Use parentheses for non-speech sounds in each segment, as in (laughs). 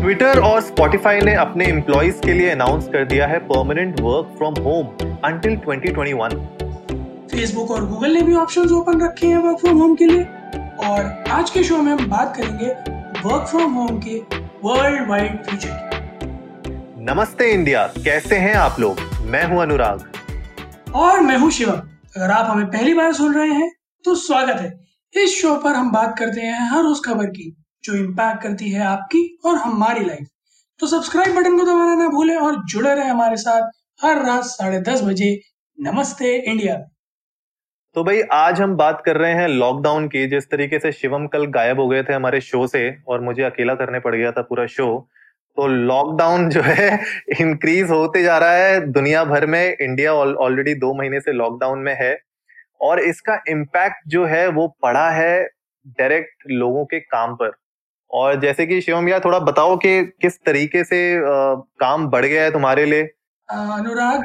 Twitter और Spotify ने अपने एम्प्लॉयज़ के लिए अनाउंस कर दिया है permanent work from home until 2021 Facebook और गूगल ने भी ऑप्शंस ओपन रखे हैं वर्क फ्रॉम होम के लिए। और आज के शो में हम बात करेंगे वर्क फ्रॉम होम के वर्ल्ड वाइड फ्यूचर की। नमस्ते इंडिया कैसे हैं आप लोग? मैं हूँ अनुराग। और मैं हूँ शिवम। अगर आप हमें पहली बार सुन रहे हैं तो स्वागत है। इस शो पर हम बात करते हैं हर उस खबर की। जो इम्पैक्ट करती है आपकी और हमारी लाइफ तो सब्सक्राइब बटन को दबाना ना भूलें और जुड़े रहे हमारे साथ हर रात साढ़े दस बजे. नमस्ते इंडिया तो भाई, आज हम बात कर रहे हैं लॉकडाउन की, जिस तरीके से शिवम कल गायब हो गए थे हमारे शो से और मुझे अकेला करने पड़ गया था पूरा शो तो लॉकडाउन जो है इंक्रीज होते जा रहा है दुनिया भर में. इंडिया ऑलरेडी दो महीने से लॉकडाउन में है और इसका इम्पैक्ट जो है, वो पड़ा है डायरेक्ट लोगों के काम पर. और जैसे कि शिवम यार थोड़ा बताओ कि किस तरीके से आ, काम बढ़ गया है तुम्हारे लिए? अनुराग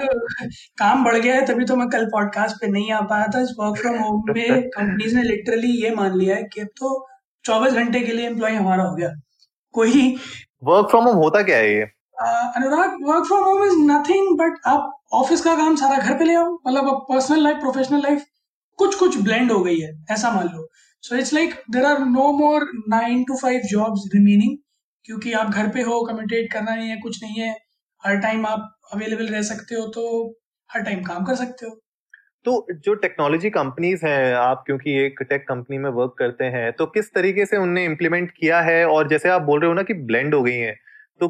काम बढ़ गया है तभी तो मैं कल पॉडकास्ट पे नहीं आ पाया था। इस वर्क फ्रॉम होम में कंपनीज़ ने लिटरली ये मान लिया है कि अब तो चौबीस घंटे के लिए एम्प्लॉय हमारा हो गया। कोई वर्क फ्रॉम होम होता क्या है ये? Anurag work from home is nothing but आप ऑफ़िस का काम सारा घर पे ले आओ। मतलब अब पर्सनल लाइफ प्रोफेशनल लाइफ कुछ कुछ ब्लेंड हो गई है ऐसा मान लो। So it's like there are no more nine to five jobs remaining क्योंकि आप घर पे हो कम्यूटेट करना नहीं है, कुछ नहीं है, हर टाइम आप अवेलेबल रह सकते हो तो हर टाइम काम कर सकते हो। तो जो टेक्नोलॉजी कंपनीज़ हैं, आप क्योंकि एक टेक कंपनी में वर्क करते हैं तो किस तरीके से उनने इम्प्लीमेंट किया है? और जैसे आप बोल रहे हो ना कि ब्लेंड हो गई हैं तो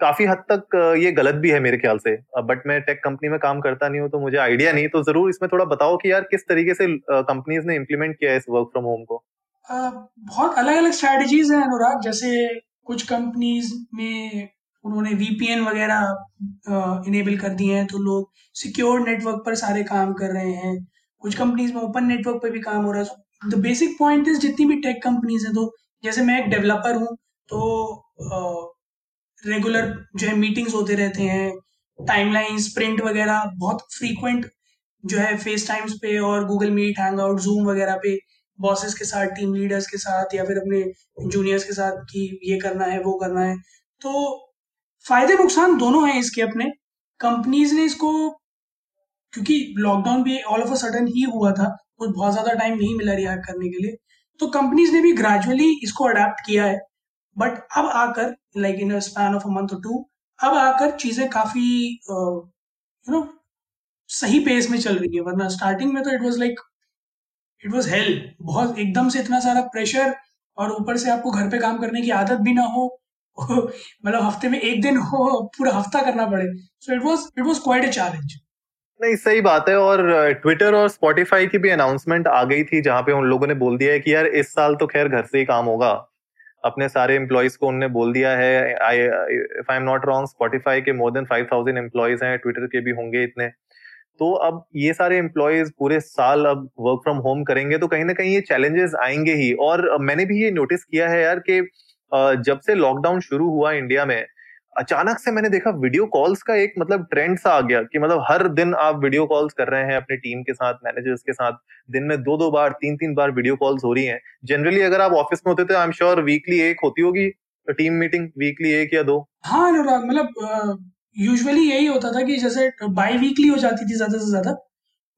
काफ़ी हद तक ये गलत भी है मेरे ख्याल से। बट मैं टेक कंपनी में काम करता नहीं हूँ तो मुझे आइडिया नहीं तो ज़रूर इसमें थोड़ा बताओ कि यार किस तरीके से कंपनीज़ ने इम्प्लीमेंट किया है इस वर्क फ्रॉम होम को। बहुत अलग अलग स्ट्रेटजीज हैं अनुराग। जैसे कुछ कंपनीज़ में उन्होंने वीपीएन वगैरह इनेबल कर दिए हैं तो लोग सिक्योर नेटवर्क पर सारे काम कर रहे हैं। कुछ कंपनीज़ में ओपन नेटवर्क पर भी काम हो रहा है। द बेसिक पॉइंट इज़ जितनी भी टेक कंपनीज़ हैं तो जैसे मैं एक डेवलपर हूँ तो रेगुलर जो है मीटिंग्स होते रहते हैं टाइमलाइन स्प्रिंट वगैरह बहुत फ्रीक्वेंट जो है फेस टाइम्स पे और Google Meet hang out Zoom वगैरह पे बॉसेस के साथ टीम लीडर्स के साथ या फिर अपने जूनियर्स के साथ कि ये करना है, वो करना है। तो फ़ायदे नुकसान दोनों हैं इसके अपने। कंपनीज़ ने इसको, क्योंकि लॉकडाउन भी ऑल ऑफ़ अ सडन ही हुआ था, कुछ बहुत ज़्यादा टाइम नहीं मिला रिएक्ट करने के लिए तो कंपनीज़ ने भी ग्रेजुअली इसको अडेप्ट किया है। बट अब आकर like in span of a month to अब आकर चीज़ें काफ़ी यू नो सही पेस में चल रही है। वरना स्टार्टिंग में तो it was like it was hell बहुत, एकदम से इतना सारा प्रेशर और ऊपर से आपको घर पे काम करने की आदत भी ना हो। (laughs) मतलब हफ़्ते में एक दिन हो, पूरा हफ़्ता करना पड़े। So it was it was quite a challenge नहीं, सही बात है और ट्विटर और स्पॉटिफाई की भी अनाउंसमेंट आ गई थी, जहाँ पे उन लोगों ने बोल दिया है कि यार इस साल तो खैर घर से ही काम होगा। अपने सारे एम्प्लॉयज़ को उन्होंने बोल दिया है। I if I am not wrong Spotify के more than five thousand employees हैं ट्विटर के भी होंगे इतने। तो अब ये सारे एम्प्लॉयज़ पूरे साल अब वर्क फ्रॉम होम करेंगे तो कहीं ना कहीं ये चैलेंजेस आएँगे ही। और मैंने भी ये नोटिस किया है यार कि जब से लॉकडाउन शुरू हुआ इंडिया में अचानक से मैंने देखा वीडियो कॉल्स का एक मतलब ट्रेंड सा आ गया कि मतलब हर दिन आप वीडियो कॉल्स कर रहे हैं अपनी टीम के साथ मैनेजर्स के साथ। दिन में दो दो बार तीन तीन बार वीडियो कॉल्स हो रही हैं। जनरली अगर आप ऑफ़िस में होते तो आई एम श्योर वीकली एक होती होगी टीम मीटिंग वीकली एक या दो। हाँ अनुराग मतलब यूजुअली यही होता था कि जैसे बाई वीकली हो जाती थी ज़्यादा से ज़्यादा।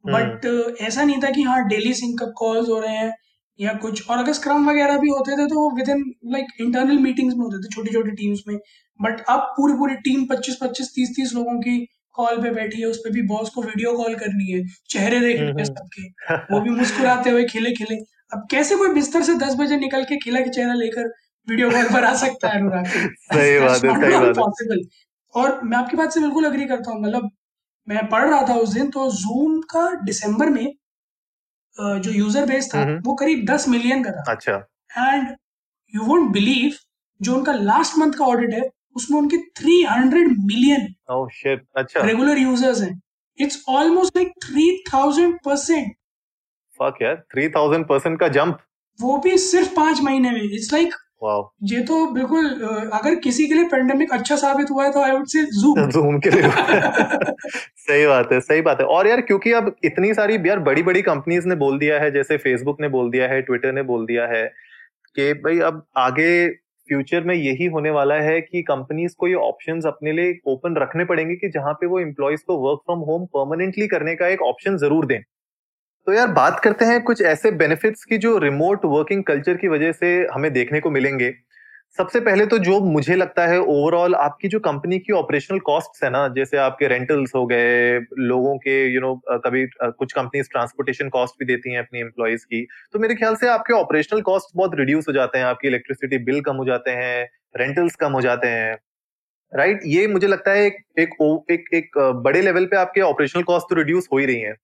But hmm. ऐसा नहीं था कि हाँ डेली सिंकअप कॉल्स हो रहे हैं। या कुछ। और अगर स्क्रम वगैरह भी होते थे तो within like internal meetings में होते थे छोटी छोटी टीम्स में। बट अब पूरी पूरी टीम 25 25 30 30 लोगों की कॉल पे बैठी है उस पर भी बॉस को वीडियो कॉल करनी है चेहरे देखने। सबके। वो भी मुस्कुराते हुए खिले खिले अब कैसे कोई बिस्तर से दस बजे निकल के खिला के चेहरा लेकर वीडियो कॉल पर आ सकता है अनुराग? (laughs) सही बात है सही बात पॉसिबल और मैं आपकी बात से बिल्कुल अग्री करता हूँ मतलब मैं पढ़ रहा था उस दिन तो जूम का दिसंबर में जो यूज़र बेस था वो करीब दस मिलियन का था। अच्छा। एंड यू वोंट बिलीव जो उनका लास्ट मंथ का ऑडिट है उसमें उनके 300 मिलियन अच्छा। रेगुलर यूज़र्स हैं। It's almost like 3000 percent fuck यार 3000 परसेंट का जंप वो भी सिर्फ़ पाँच महीने में। इट्स लाइक ये तो बिल्कुल अगर किसी के लिए पेंडेमिक अच्छा साबित हुआ है तो I would say Zoom Zoom के लिए। (laughs) सही बात है सही बात है। और यार क्योंकि अब इतनी सारी यार बड़ी बड़ी कंपनीज़ ने बोल दिया है जैसे फेसबुक ने बोल दिया है ट्विटर ने बोल दिया है कि भाई अब आगे फ्यूचर में यही होने वाला है कि कंपनीज़ को ये ऑप्शंस अपने लिए ओपन रखने पड़ेंगे कि जहाँ पे वो एम्प्लॉयज़ को वर्क फ्रॉम होम परमानेंटली करने का एक ऑप्शन ज़रूर दें। तो यार बात करते हैं कुछ ऐसे बेनिफिट्स की जो रिमोट वर्किंग कल्चर की वजह से हमें देखने को मिलेंगे। सबसे पहले तो जो मुझे लगता है ओवरऑल आपकी जो कंपनी की ऑपरेशनल कॉस्ट है ना जैसे आपके रेंटल्स हो गए लोगों के यू you नो know, कभी कुछ कंपनीज़ ट्रांसपोर्टेशन कॉस्ट भी देती हैं अपनी एम्प्लॉयज़ की तो मेरे ख्याल से आपके ऑपरेशनल कॉस्ट बहुत रिड्यूस हो जाते हैं आपकी इलेक्ट्रिसिटी बिल कम हो जाते हैं रेंटल्स कम हो जाते हैं। Right right? ये मुझे लगता है एक एक एक, एक बड़े लेवल पे आपके ऑपरेशनल कॉस्ट तो रिड्यूस हो ही रही है।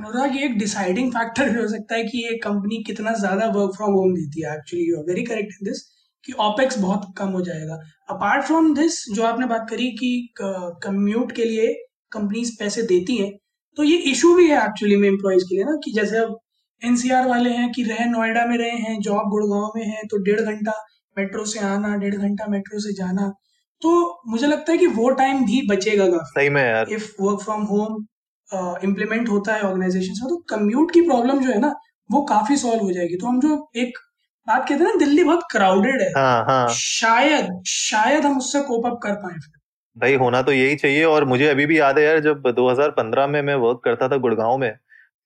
अनुराग ये एक डिसाइडिंग फैक्टर भी हो सकता है कि ये कंपनी कितना ज़्यादा वर्क फ्रॉम होम देती है। Actually you are very correct in this कि ऑपेक्स बहुत कम हो जाएगा। अपार्ट फ्रॉम दिस जो आपने बात करी कि कम्यूट के लिए कंपनीज़ पैसे देती हैं तो ये इशू भी है एक्चुअली में एम्प्लॉयज़ के लिए ना कि जैसे अब एनसीआर वाले हैं कि रहे नोएडा में रहे हैं जॉब गुड़गांव में है तो डेढ़ घंटा मेट्रो से आना डेढ़ घंटा मेट्रो से जाना तो मुझे लगता है कि वो टाइम भी बचेगा सही में यार। If work from home implement uh, होता है ऑर्गेनाइजेशन में तो कम्यूट की प्रॉब्लम जो है ना वो काफ़ी सॉल्व हो जाएगी। तो हम जो एक बात कहते हैं ना दिल्ली बहुत क्राउडेड है। हाँ, हाँ. शायद शायद हम उससे कोप अप कर पाए फिर। भाई होना तो यही चाहिए और मुझे अभी भी याद है यार जब 2015 में मैं वर्क करता था गुड़गांव में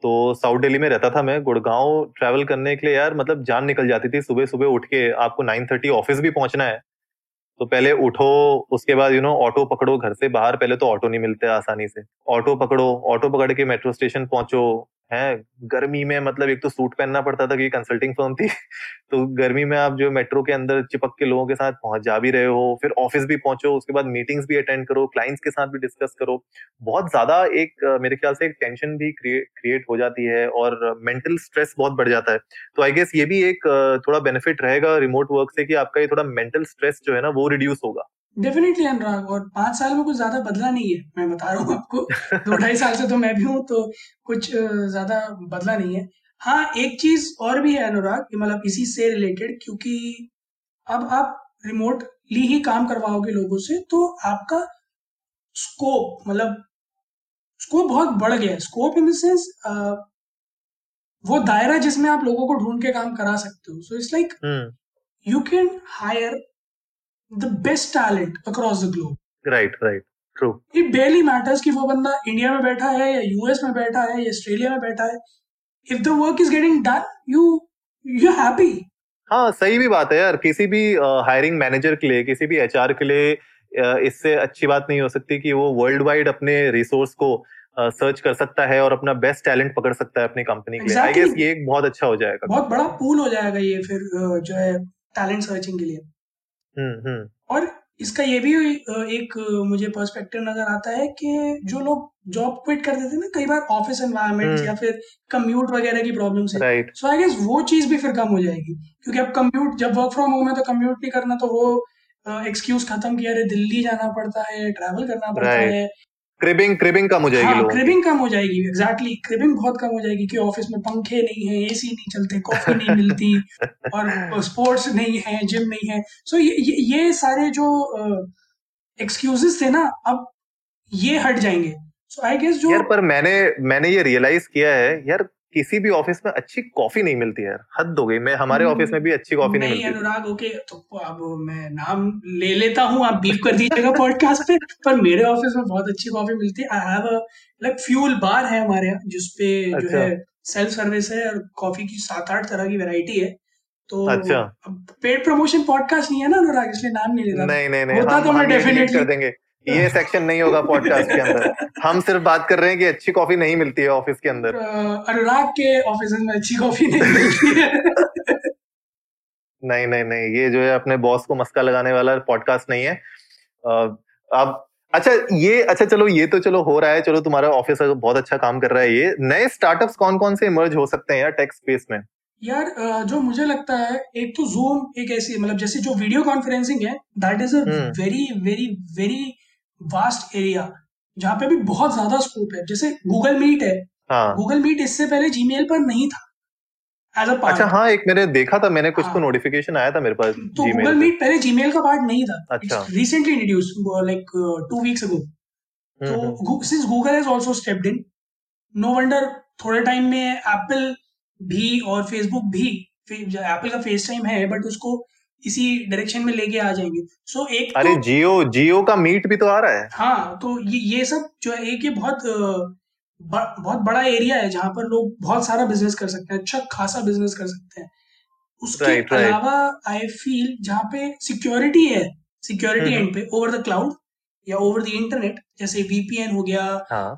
तो साउथ दिल्ली में रहता था मैं गुड़गांव ट्रैवल करने के लिए यार मतलब जान निकल जाती थी सुबह सुबह उठ के आपको नाइन थर्टी ऑफ़िस भी पहुँचना है। तो पहले उठो, उसके बाद यू नो ऑटो पकड़ो घर से बाहर, पहले तो ऑटो नहीं मिलते आसानी से। ऑटो पकड़ो ऑटो पकड़ के मेट्रो स्टेशन पहुंचो है, गर्मी में मतलब एक तो सूट पहनना पड़ता था क्योंकि कंसल्टिंग फर्म थी (laughs) तो गर्मी में आप जो मेट्रो के अंदर चिपक के लोगों के साथ पहुँच जा भी रहे हो, फिर ऑफ़िस भी पहुंचो, उसके बाद मीटिंग्स भी अटेंड करो क्लाइंट्स के साथ भी डिस्कस करो, बहुत ज़्यादा एक मेरे ख्याल से एक टेंशन भी क्रिएट हो जाती है और मेंटल स्ट्रेस बहुत बढ़ जाता है। तो आई गेस ये भी एक थोड़ा बेनिफिट रहेगा रिमोट वर्क से कि आपका ये थोड़ा मेंटल स्ट्रेस जो है ना वो रिड्यूस होगा। डेफिनेटली अनुराग और पाँच साल में कुछ ज़्यादा बदला नहीं है मैं बता रहा हूँ आपको। दो ढाई साल से तो मैं भी हूँ तो कुछ ज़्यादा बदला नहीं है। हाँ एक चीज़ और भी है अनुराग मतलब इसी से रिलेटेड क्योंकि अब आप रिमोटली ही काम करवाओगे लोगों से तो आपका स्कोप मतलब स्कोप बहुत बढ़ गया है। स्कोप इन द सेंस वो दायरा जिसमें आप लोगों को ढूंढ के काम करा सकते हो। So it's like you can hire the best talent across the globe. Right, right. True. It barely matters कि वो बंदा इंडिया में बैठा है या यूएस में बैठा है या ऑस्ट्रेलिया में बैठा है if the work is getting done you you happy हाँ सही भी बात है यार किसी भी हायरिंग uh, मैनेजर के लिए किसी भी एचआर के लिए uh, इससे अच्छी बात नहीं हो सकती कि वो वर्ल्ड वाइड अपने रिसोर्स को सर्च uh, कर सकता है और अपना बेस्ट टैलेंट पकड़ सकता है अपनी कंपनी के लिए आई गेस ये एक बहुत अच्छा हो जाएगा बहुत बड़ा पूल हो जाएगा ये फिर जो है टैलेंट सर्चिंग के लिए। और इसका ये भी एक मुझे पर्सपेक्टिव नज़र आता है कि जो लोग जॉब क्विट कर देते हैं ना कई बार ऑफ़िस एनवायरमेंट या फिर कम्यूट वगैरह की प्रॉब्लम से सो आई गेस वो चीज़ भी फिर कम हो जाएगी। क्योंकि अब कम्यूट जब वर्क फ्रॉम होम है तो कम्यूट नहीं करना तो वो एक्सक्यूज खत्म किया अरे दिल्ली जाना पड़ता है ट्रैवल करना पड़ता है। क्रिबिंग क्रिबिंग कम हो जाएगी हाँ, क्रिबिंग कम हो जाएगी एग्जैक्टली exactly, क्रिबिंग बहुत कम हो जाएगी कि ऑफ़िस में पंखे नहीं है एसी नहीं चलते कॉफ़ी नहीं मिलती (laughs) और स्पोर्ट्स नहीं है जिम नहीं है। सो so, ये, ये ये सारे जो एक्सक्यूजेस uh, थे ना अब ये हट जाएँगे। सो आई गेस जो यार पर मैंने मैंने ये रियलाइज़ किया है यार किसी भी ऑफ़िस में अच्छी कॉफ़ी नहीं मिलती है हद हो गई। मैं हमारे ऑफ़िस में भी अच्छी कॉफ़ी नहीं, नहीं मिलती। अनुराग ओके तो अब मैं नाम ले लेता हूँ आप बीप कर दीजिएगा पॉडकास्ट पे। पर मेरे ऑफ़िस में बहुत अच्छी कॉफ़ी मिलती है। I have like fuel bar है हमारे यहाँ जिसपे अच्छा। जो है सेल्फ सर्विस है और कॉफ़ी की सात आठ तरह की वेरायटी है। तो अच्छा। पेड प्रमोशन पॉडकास्ट नहीं है ना अनुराग इसलिए नाम नहीं लेता नहीं नहीं नहीं होता तो मैं डेफिनेटली कर देंगे। ये सेक्शन नहीं होगा पॉडकास्ट के अंदर। हम सिर्फ़ बात कर रहे हैं कि अच्छी कॉफ़ी नहीं मिलती है ऑफ़िस के अंदर। अनुराग के ऑफ़िस में अच्छी कॉफ़ी नहीं मिलती है। नहीं नहीं नहीं ये जो है अपने बॉस को मस्का लगाने वाला पॉडकास्ट नहीं है। अब अच्छा ये अच्छा चलो ये तो चलो हो रहा है। चलो तुम्हारा ऑफ़िस बहुत अच्छा काम कर रहा है ये। नए स्टार्टअप्स कौन कौन से इमर्ज हो सकते हैं यार टेक स्पेस में? यार जो मुझे लगता है एक तो जूम एक ऐसी मतलब जैसे जो वीडियो कॉन्फ्रेंसिंग है that is a very very very vast area जहाँ पे भी बहुत ज़्यादा स्कोप है। जैसे गूगल मीट है। गूगल हाँ. मीट इससे पहले जीमेल पर नहीं था। एज अ अच्छा हाँ एक मैंने देखा था मैंने कुछ हाँ, तो नोटिफिकेशन आया था मेरे पास तो गूगल मीट पहले जीमेल का पार्ट नहीं था। अच्छा। Recently introduce like two weeks ago तो since Google has also stepped in no wonder थोड़े टाइम में एप्पल भी और फेसबुक भी एप्पल का फेस टाइम है बट उसको इसी डायरेक्शन में लेके आ जाएँगे। सो so, एक अरे तो, जियो जियो का मीट भी तो आ रहा है। हाँ तो ये ये सब जो है एक ये बहुत ब, बहुत बड़ा एरिया है जहाँ पर लोग बहुत सारा बिज़नेस कर सकते हैं अच्छा खासा बिज़नेस कर सकते हैं। उसके right, अलावा आई फील जहाँ पे सिक्योरिटी है सिक्योरिटी एंड पे ओवर द क्लाउड या ओवर द इंटरनेट जैसे वीपीएन हो गया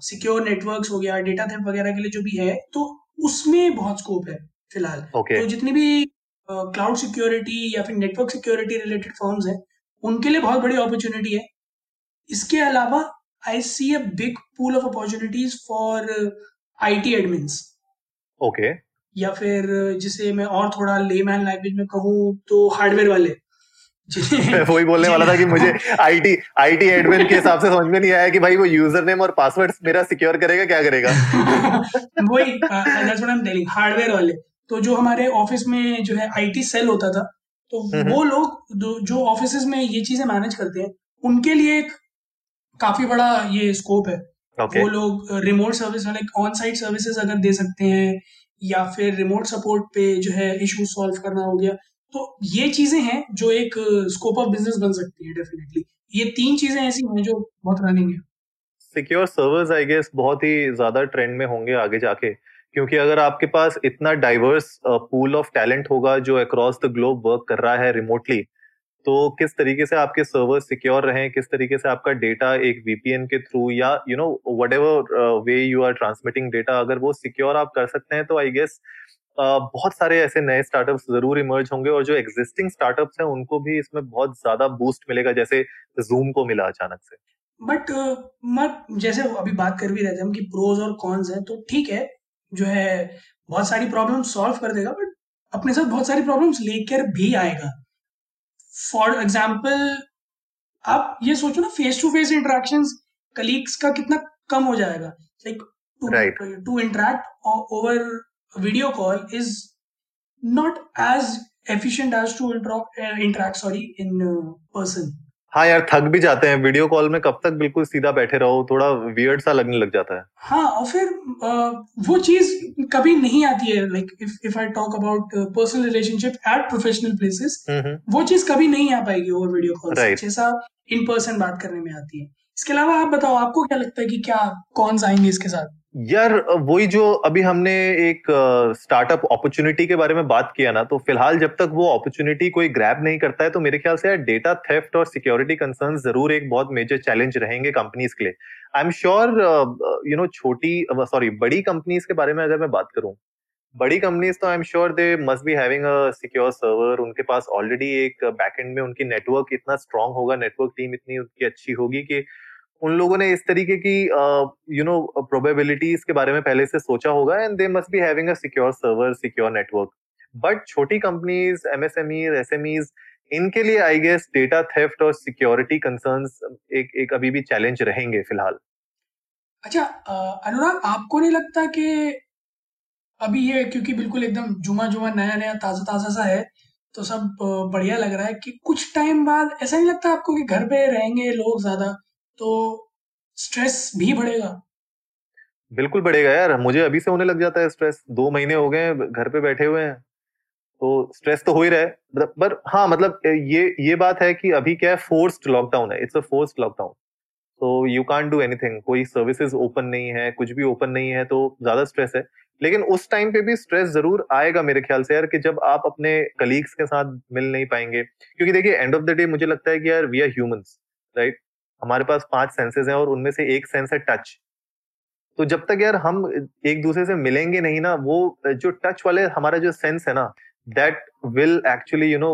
सिक्योर हाँ. नेटवर्क्स हो गया डेटा थेप वगैरह के लिए जो भी है तो उसमें बहुत स्कोप है फ़िलहाल। Okay. तो जितनी भी क्लाउड सिक्योरिटी या फिर नेटवर्क सिक्योरिटी रिलेटेड फॉर्म्स हैं उनके लिए बहुत बड़ी अपॉर्चुनिटी है। इसके अलावा I see a big pool of opportunities for IT admins okay या फिर जिसे मैं और थोड़ा लेमैन लैंग्वेज में कहूँ तो हार्डवेयर वाले। (laughs) वही बोलने वाला था कि मुझे आईटी आईटी एडमिन के हिसाब से समझ में नहीं आया कि भाई वो यूज़र नेम और पासवर्ड मेरा सिक्योर करेगा क्या करेगा? (laughs) वही आई हार्डवेयर वाले। तो जो हमारे ऑफ़िस में जो है आईटी सेल होता था तो वो लोग जो ऑफ़िस में ये चीज़ें मैनेज करते हैं उनके लिए एक काफ़ी बड़ा ये स्कोप है। Okay. वो लोग रिमोट सर्विस वाले ऑन साइट सर्विसेज़ अगर दे सकते हैं या फिर रिमोट सपोर्ट पे जो है इशू सॉल्व करना हो गया तो ये चीज़ें हैं जो एक स्कोप ऑफ़ बिज़नेस बन सकती है डेफिनेटली ये तीन चीज़ें ऐसी हैं जो बहुत रनिंग है। सिक्योर सर्वर्स आई गेस बहुत ही ज़्यादा ट्रेंड में होंगे आगे जाके। क्योंकि अगर आपके पास इतना डाइवर्स पूल ऑफ़ टैलेंट होगा जो अक्रॉस द ग्लोब वर्क कर रहा है रिमोटली तो किस तरीके से आपके सर्वर सिक्योर रहे किस तरीके से आपका डेटा एक वीपीएन के थ्रू या you know whatever way you are transmitting data अगर वो सिक्योर आप कर सकते हैं तो आई गेस बहुत सारे ऐसे नए स्टार्टअप्स ज़रूर इमर्ज होंगे और जो एग्जिस्टिंग स्टार्टअप्स हैं उनको भी इसमें बहुत ज़्यादा बूस्ट मिलेगा जैसे जूम को मिला अचानक से। बट uh, मत जैसे अभी बात कर भी रहे थे हम कि प्रोज और कॉन्स हैं तो ठीक है जो है बहुत सारी प्रॉब्लम सॉल्व कर देगा बट अपने साथ बहुत सारी प्रॉब्लम्स लेकर भी आएगा। फॉर एग्ज़ाम्पल आप ये सोचो ना face to face interaction colleagues का कितना कम हो जाएगा। Like to interact over video call is not as efficient as to interact sorry in person हाँ यार थक भी जाते हैं। वीडियो कॉल में कब तक बिल्कुल सीधा बैठे रहो थोड़ा वियर्ड सा लगने लग जाता है। हाँ और फिर वो चीज़ कभी नहीं आती है। Like if if I talk about personal relationship at professional places वो चीज़ कभी नहीं आ पाएगी ओवर वीडियो कॉल right. जैसा इन पर्सन बात करने में आती है। इसके अलावा आप बताओ आपको क्या लगता है कि क्या कौन आएँगे इसके साथ? यार वही जो अभी हमने एक स्टार्टअप अपॉर्चुनिटी के बारे में बात किया ना तो फ़िलहाल जब तक वो अपॉर्चुनिटी कोई ग्रैब नहीं करता है तो मेरे ख्याल से यार डेटा थेफ्ट और सिक्योरिटी कंसर्न ज़रूर एक बहुत मेजर चैलेंज रहेंगे कंपनीज़ के लिए। I am sure you know छोटी सॉरी बड़ी कंपनीज़ के बारे में अगर मैं बात करूँ, बड़ी कंपनीज़ तो I am sure they must be having a secure server उनके पास ऑलरेडी एक बैकएंड में उनकी नेटवर्क इतना स्ट्रांग होगा नेटवर्क टीम इतनी उनकी अच्छी होगी कि उन लोगों ने इस तरीके की यू नो प्रोबेबिलिटीज के बारे में पहले से सोचा होगा and they must be having a secure server secure network but छोटी कंपनीज़ एमएसएमई एसएमईज इनके लिए आई गेस डेटा थेफ्ट और सिक्योरिटी कंसर्न्स एक एक अभी भी चैलेंज रहेंगे फ़िलहाल। अच्छा अनुराग, आपको नहीं लगता कि अभी ये, क्योंकि बिल्कुल एकदम जुमा जुमा नया नया ताज़ा ताज़ा सा है तो सब बढ़िया लग रहा है कि कुछ टाइम बाद ऐसा नहीं लगता आपको कि घर पे रहेंगे लोग ज़्यादा? तो स्ट्रेस भी बढ़ेगा। बिल्कुल बढ़ेगा यार मुझे अभी से होने लग जाता है स्ट्रेस दो महीने हो गए घर पे बैठे हुए हैं तो स्ट्रेस तो हो ही रहा है। मतलब, पर हाँ मतलब ये ये बात है कि अभी क्या है फोर्स्ड लॉकडाउन है इट्स अ फोर्स्ड लॉकडाउन तो यू कांट डू एनीथिंग कोई सर्विसेज़ ओपन नहीं है कुछ भी ओपन नहीं है तो ज़्यादा स्ट्रेस है। लेकिन उस टाइम पे भी स्ट्रेस ज़रूर आएगा मेरे ख्याल से यार कि जब आप अपने कलीग्स के साथ मिल नहीं पाएँगे। क्योंकि देखिए एंड ऑफ़ द डे मुझे लगता है कि यार वी आर ह्यूमंस राइट हमारे पास पाँच सेंसेस हैं और उनमें से एक सेंस है टच तो जब तक यार हम एक दूसरे से मिलेंगे नहीं ना वो जो टच वाले हमारा जो सेंस है ना that will actually you know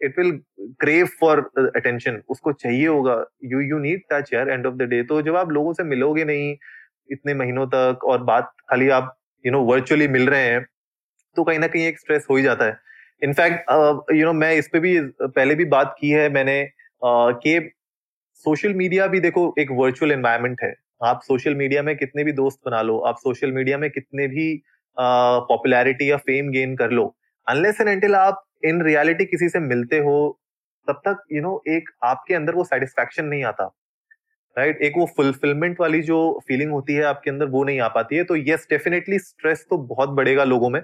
it will crave for attention उसको चाहिए होगा. यू यू नीड टच यार एंड ऑफ़ द डे तो जब आप लोगों से मिलोगे नहीं इतने महीनों तक और बात खाली आप यू नो वर्चुअली मिल रहे हैं तो कहीं ना कहीं एक स्ट्रेस हो ही जाता है. इनफैक्ट यू नो मैं इस पे भी पहले भी बात की है मैंने uh, कि सोशल मीडिया भी देखो एक वर्चुअल एनवायरमेंट है। आप सोशल मीडिया में कितने भी दोस्त बना लो आप सोशल मीडिया में कितने भी पॉपुलैरिटी या फेम गेन कर लो अनलेस एंड एंटिल आप इन रियलिटी किसी से मिलते हो तब तक यू you नो know, एक आपके अंदर वो सेटिस्फैक्शन नहीं आता। Right right? एक वो फुलफिलमेंट वाली जो फीलिंग होती है आपके अंदर वो नहीं आ पाती है। तो यस डेफिनेटली स्ट्रेस तो बहुत बढ़ेगा लोगों में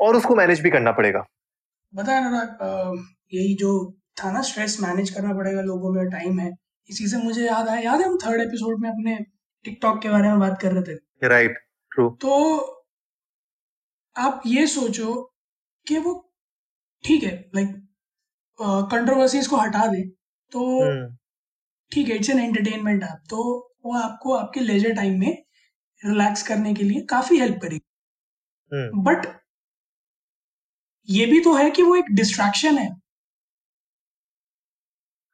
और उसको मैनेज भी करना पड़ेगा। बताया ना यही जो था ना स्ट्रेस मैनेज करना पड़ेगा लोगों में टाइम है। इसी से मुझे याद आया। याद है हम थर्ड एपिसोड में अपने टिकटॉक के बारे में बात कर रहे थे? राइट ट्रू तो आप ये सोचो कि वो ठीक है लाइक कंट्रोवर्सीज को हटा दे तो हम्म। ठीक है इट्स एन एंटरटेनमेंट ऐप तो वो आपको आपके लेजर टाइम में रिलैक्स करने के लिए काफ़ी हेल्प करेगी। हम्म। बट ये भी तो है कि वो एक डिस्ट्रैक्शन है।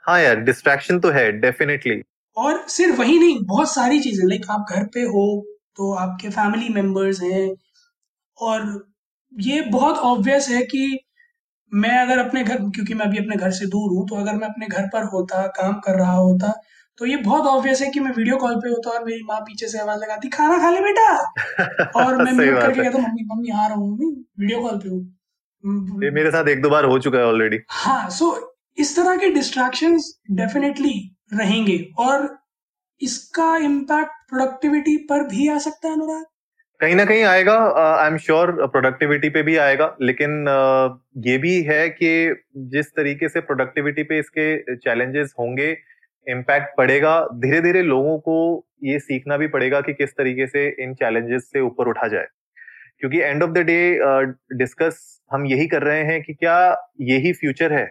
हाँ यार डिस्ट्रैक्शन तो है डेफिनेटली और सिर्फ़ वही नहीं बहुत सारी चीज़ें लाइक आप घर पे हो तो आपके फैमिली मेंबर्स हैं और ये बहुत ऑब्वियस है कि मैं अगर अपने घर क्योंकि मैं अभी अपने घर से दूर हूँ तो अगर मैं अपने घर पर होता काम कर रहा होता तो ये बहुत ऑब्वियस है कि मैं वीडियो कॉल पे होता और मेरी माँ पीछे से आवाज़ लगाती खाना खा ले बेटा! (laughs) और मैं म्यूट करके कहता मम्मी मम्मी आ रहा हूँ वीडियो कॉल पे हूँ। मेरे साथ एक दो बार हो चुका है ऑलरेडी हाँ सो इस तरह के डिस्ट्रैक्शन डेफिनेटली रहेंगे और इसका इम्पैक्ट प्रोडक्टिविटी पर भी आ सकता है अनुराग। कहीं ना कहीं आएगा आई एम श्योर प्रोडक्टिविटी पे भी आएगा लेकिन uh, ये भी है कि जिस तरीके से प्रोडक्टिविटी पे इसके चैलेंजेस होंगे इम्पैक्ट पड़ेगा धीरे धीरे लोगों को ये सीखना भी पड़ेगा कि किस तरीके से इन चैलेंजेस से ऊपर उठा जाए। क्योंकि end of the day discuss हम यही कर रहे हैं कि क्या यही फ्यूचर है।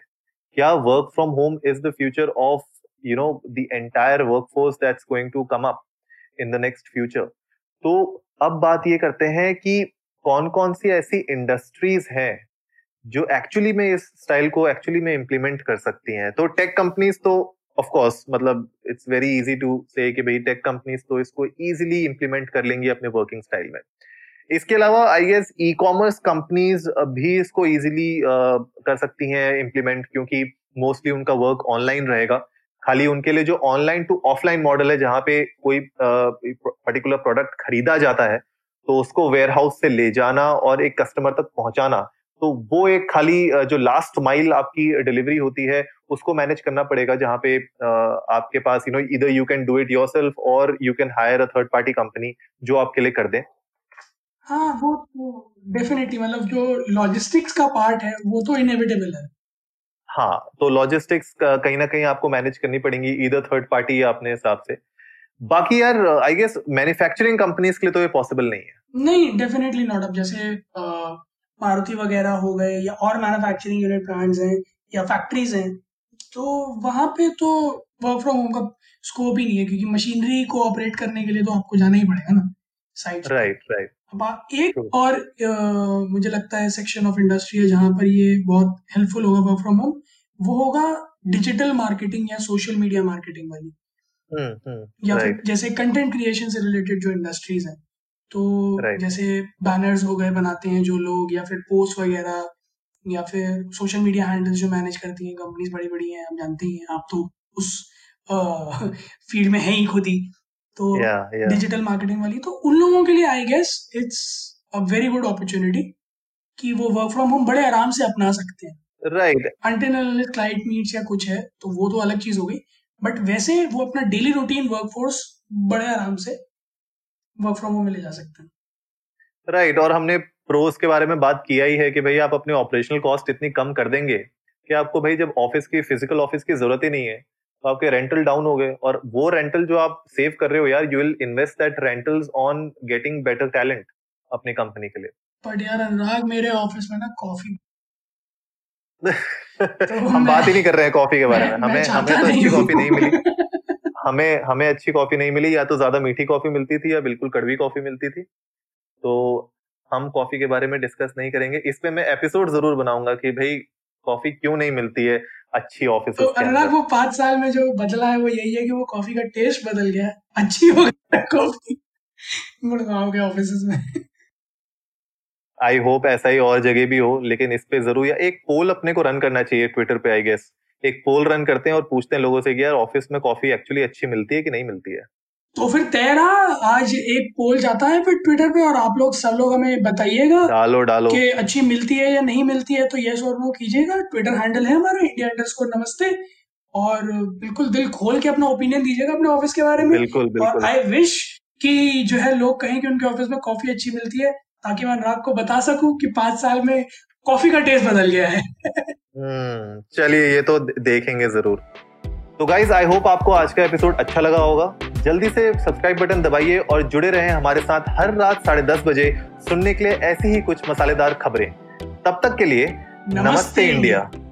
क्या work from home is the future of you know the entire work force that's going to come up in the next future तो अब बात ये करते हैं कि कौन कौन सी ऐसी इंडस्ट्रीज़ हैं जो एक्चुअली में इस स्टाइल को एक्चुअली में इम्प्लीमेंट कर सकती हैं? तो टेक कंपनीज़ तो ऑफ़ कोर्स मतलब it's very easy to say कि भाई टेक कंपनीज़ तो इसको इजीली इम्प्लीमेंट कर लेंगी अपने वर्किंग स्टाइल में। इसके अलावा I guess e commerce companies भी इसको इजीली कर सकती हैं इम्प्लीमेंट क्योंकि मोस्टली उनका वर्क ऑनलाइन रहेगा। खाली उनके लिए जो ऑनलाइन टू ऑफलाइन मॉडल है, जहाँ पे कोई पर्टिकुलर प्रोडक्ट खरीदा जाता है तो उसको वेयर हाउस से ले जाना और एक कस्टमर तक पहुंचाना तो वो एक खाली जो लास्ट माइल आपकी डिलीवरी होती है, उसको मैनेज करना पड़ेगा जहाँ पे आपके पास यू नो इधर you can do it yourself और you can hire a third party company जो आपके लिए कर दे। हाँ वो तो डेफिनेटली मतलब जो लॉजिस्टिक्स का पार्ट है वो तो इनएविटेबल है। हाँ तो लॉजिस्टिक्स कहीं ना कहीं आपको मैनेज करनी पड़ेंगी इधर थर्ड पार्टी या अपने हिसाब से। बाकी यार आई गेस मैन्युफैक्चरिंग कंपनीज़ के लिए तो ये पॉसिबल नहीं है। नहीं डेफिनेटली नॉट अब जैसे मारुति वगैरह हो गए या और मैन्युफैक्चरिंग यूनिट प्लांट्स हैं या फैक्ट्रीज हैं तो वहाँ पे तो वर्क फ्रॉम होम का स्कोप ही नहीं है क्योंकि मशीनरी को ऑपरेट करने के लिए तो आपको जाना ही पड़ेगा ना। साइट राइट राइट अब एक और आ, मुझे लगता है सेक्शन ऑफ़ इंडस्ट्री है जहाँ पर ये बहुत हेल्पफुल होगा वर्क फ्रॉम होम वो होगा डिजिटल मार्केटिंग या सोशल मीडिया मार्केटिंग वाली। हम्म हम्म या फिर राइट जैसे कंटेंट क्रिएशन से रिलेटेड जो इंडस्ट्रीज़ हैं तो राइट जैसे बैनर्स हो गए बनाते हैं जो लोग या फिर पोस्ट वगैरह या फिर सोशल मीडिया हैंडल्स जो मैनेज करती हैं कंपनीज़ बड़ी बड़ी हैं आप जानते ही हैं आप तो उस फ़ील्ड (laughs) में है ही खुद ही। तो डिजिटल मार्केटिंग वाली तो उन लोगों के लिए I guess it's a very good opportunity कि वो वर्क फ्रॉम होम बड़े आराम से अपना सकते हैं। राइट क्लाइंट मीट्स या कुछ है तो वो तो अलग चीज़ हो गई। बट वैसे वो अपना डेली रूटीन वर्कफोर्स बड़े आराम से वर्क फ्रॉम होम में ले जा सकते हैं। राइट right, और हमने प्रोस के बारे में बात किया ही है कि भाई आप अपने ऑपरेशनल कॉस्ट इतनी कम कर देंगे कि आपको भाई जब ऑफ़िस की फ़िज़िकल ऑफ़िस की ज़रूरत ही नहीं है तो आपके रेंटल डाउन हो गए और वो रेंटल जो आप सेव कर रहे हो यार you will invest that rentals on getting better talent अपनी कंपनी के लिए। बट यार अनुराग मेरे ऑफ़िस में ना कॉफ़ी (laughs) तो हम बात ही नहीं कर रहे हैं कॉफ़ी के बारे में। हमें हमें तो अच्छी कॉफ़ी नहीं मिली। हमें हमें अच्छी कॉफ़ी नहीं मिली या तो ज़्यादा मीठी कॉफ़ी मिलती थी या बिल्कुल कड़वी कॉफ़ी मिलती थी। तो हम कॉफ़ी के बारे में डिस्कस नहीं करेंगे। इस पे मैं एपिसोड ज़रूर बनाऊँगा कि भाई कॉफ़ी क्यों नहीं मिलती है? अच्छी ऑफ़िस तो अनुराग वो पाँच साल में जो बदला है वो यही है कि वो कॉफ़ी का टेस्ट बदल गया। है अच्छी हो गई कॉफ़ी गुड़गांव के ऑफ़िस में। आई होप ऐसा ही और जगह भी हो लेकिन इस पे ज़रूर या एक पोल अपने को रन करना चाहिए ट्विटर पे आई गेस एक पोल रन करते हैं और पूछते हैं लोगों से कि यार ऑफ़िस में कॉफ़ी एक्चुअली अच्छी मिलती है कि नहीं मिलती है? तो फिर तेरा आज एक पोल जाता है फिर ट्विटर पे और आप लोग सब लोग हमें बताइएगा डालो डालो। कि अच्छी मिलती है या नहीं मिलती है तो यस और नो कीजिएगा। ट्विटर हैंडल है हमारा इंडिया अंडरस्कोर नमस्ते। और बिल्कुल दिल खोल के अपना ओपिनियन दीजिएगा अपने ऑफ़िस के बारे में। बिल्कुल बिल्कुल. और आई विश कि जो है लोग कहें कि उनके ऑफ़िस में कॉफ़ी अच्छी मिलती है ताकि मैं अनुराग को बता सकूँ कि पाँच साल में कॉफ़ी का टेस्ट बदल गया है। हम्म चलिए ये तो देखेंगे ज़रूर। तो गाइज़ आई होप आपको आज का एपिसोड अच्छा लगा होगा। जल्दी से सब्सक्राइब बटन दबाइए और जुड़े रहें हमारे साथ हर रात साढ़े दस बजे सुनने के लिए ऐसी ही कुछ मसालेदार खबरें। तब तक के लिए नमस्ते, नमस्ते इंडिया, इंडिया।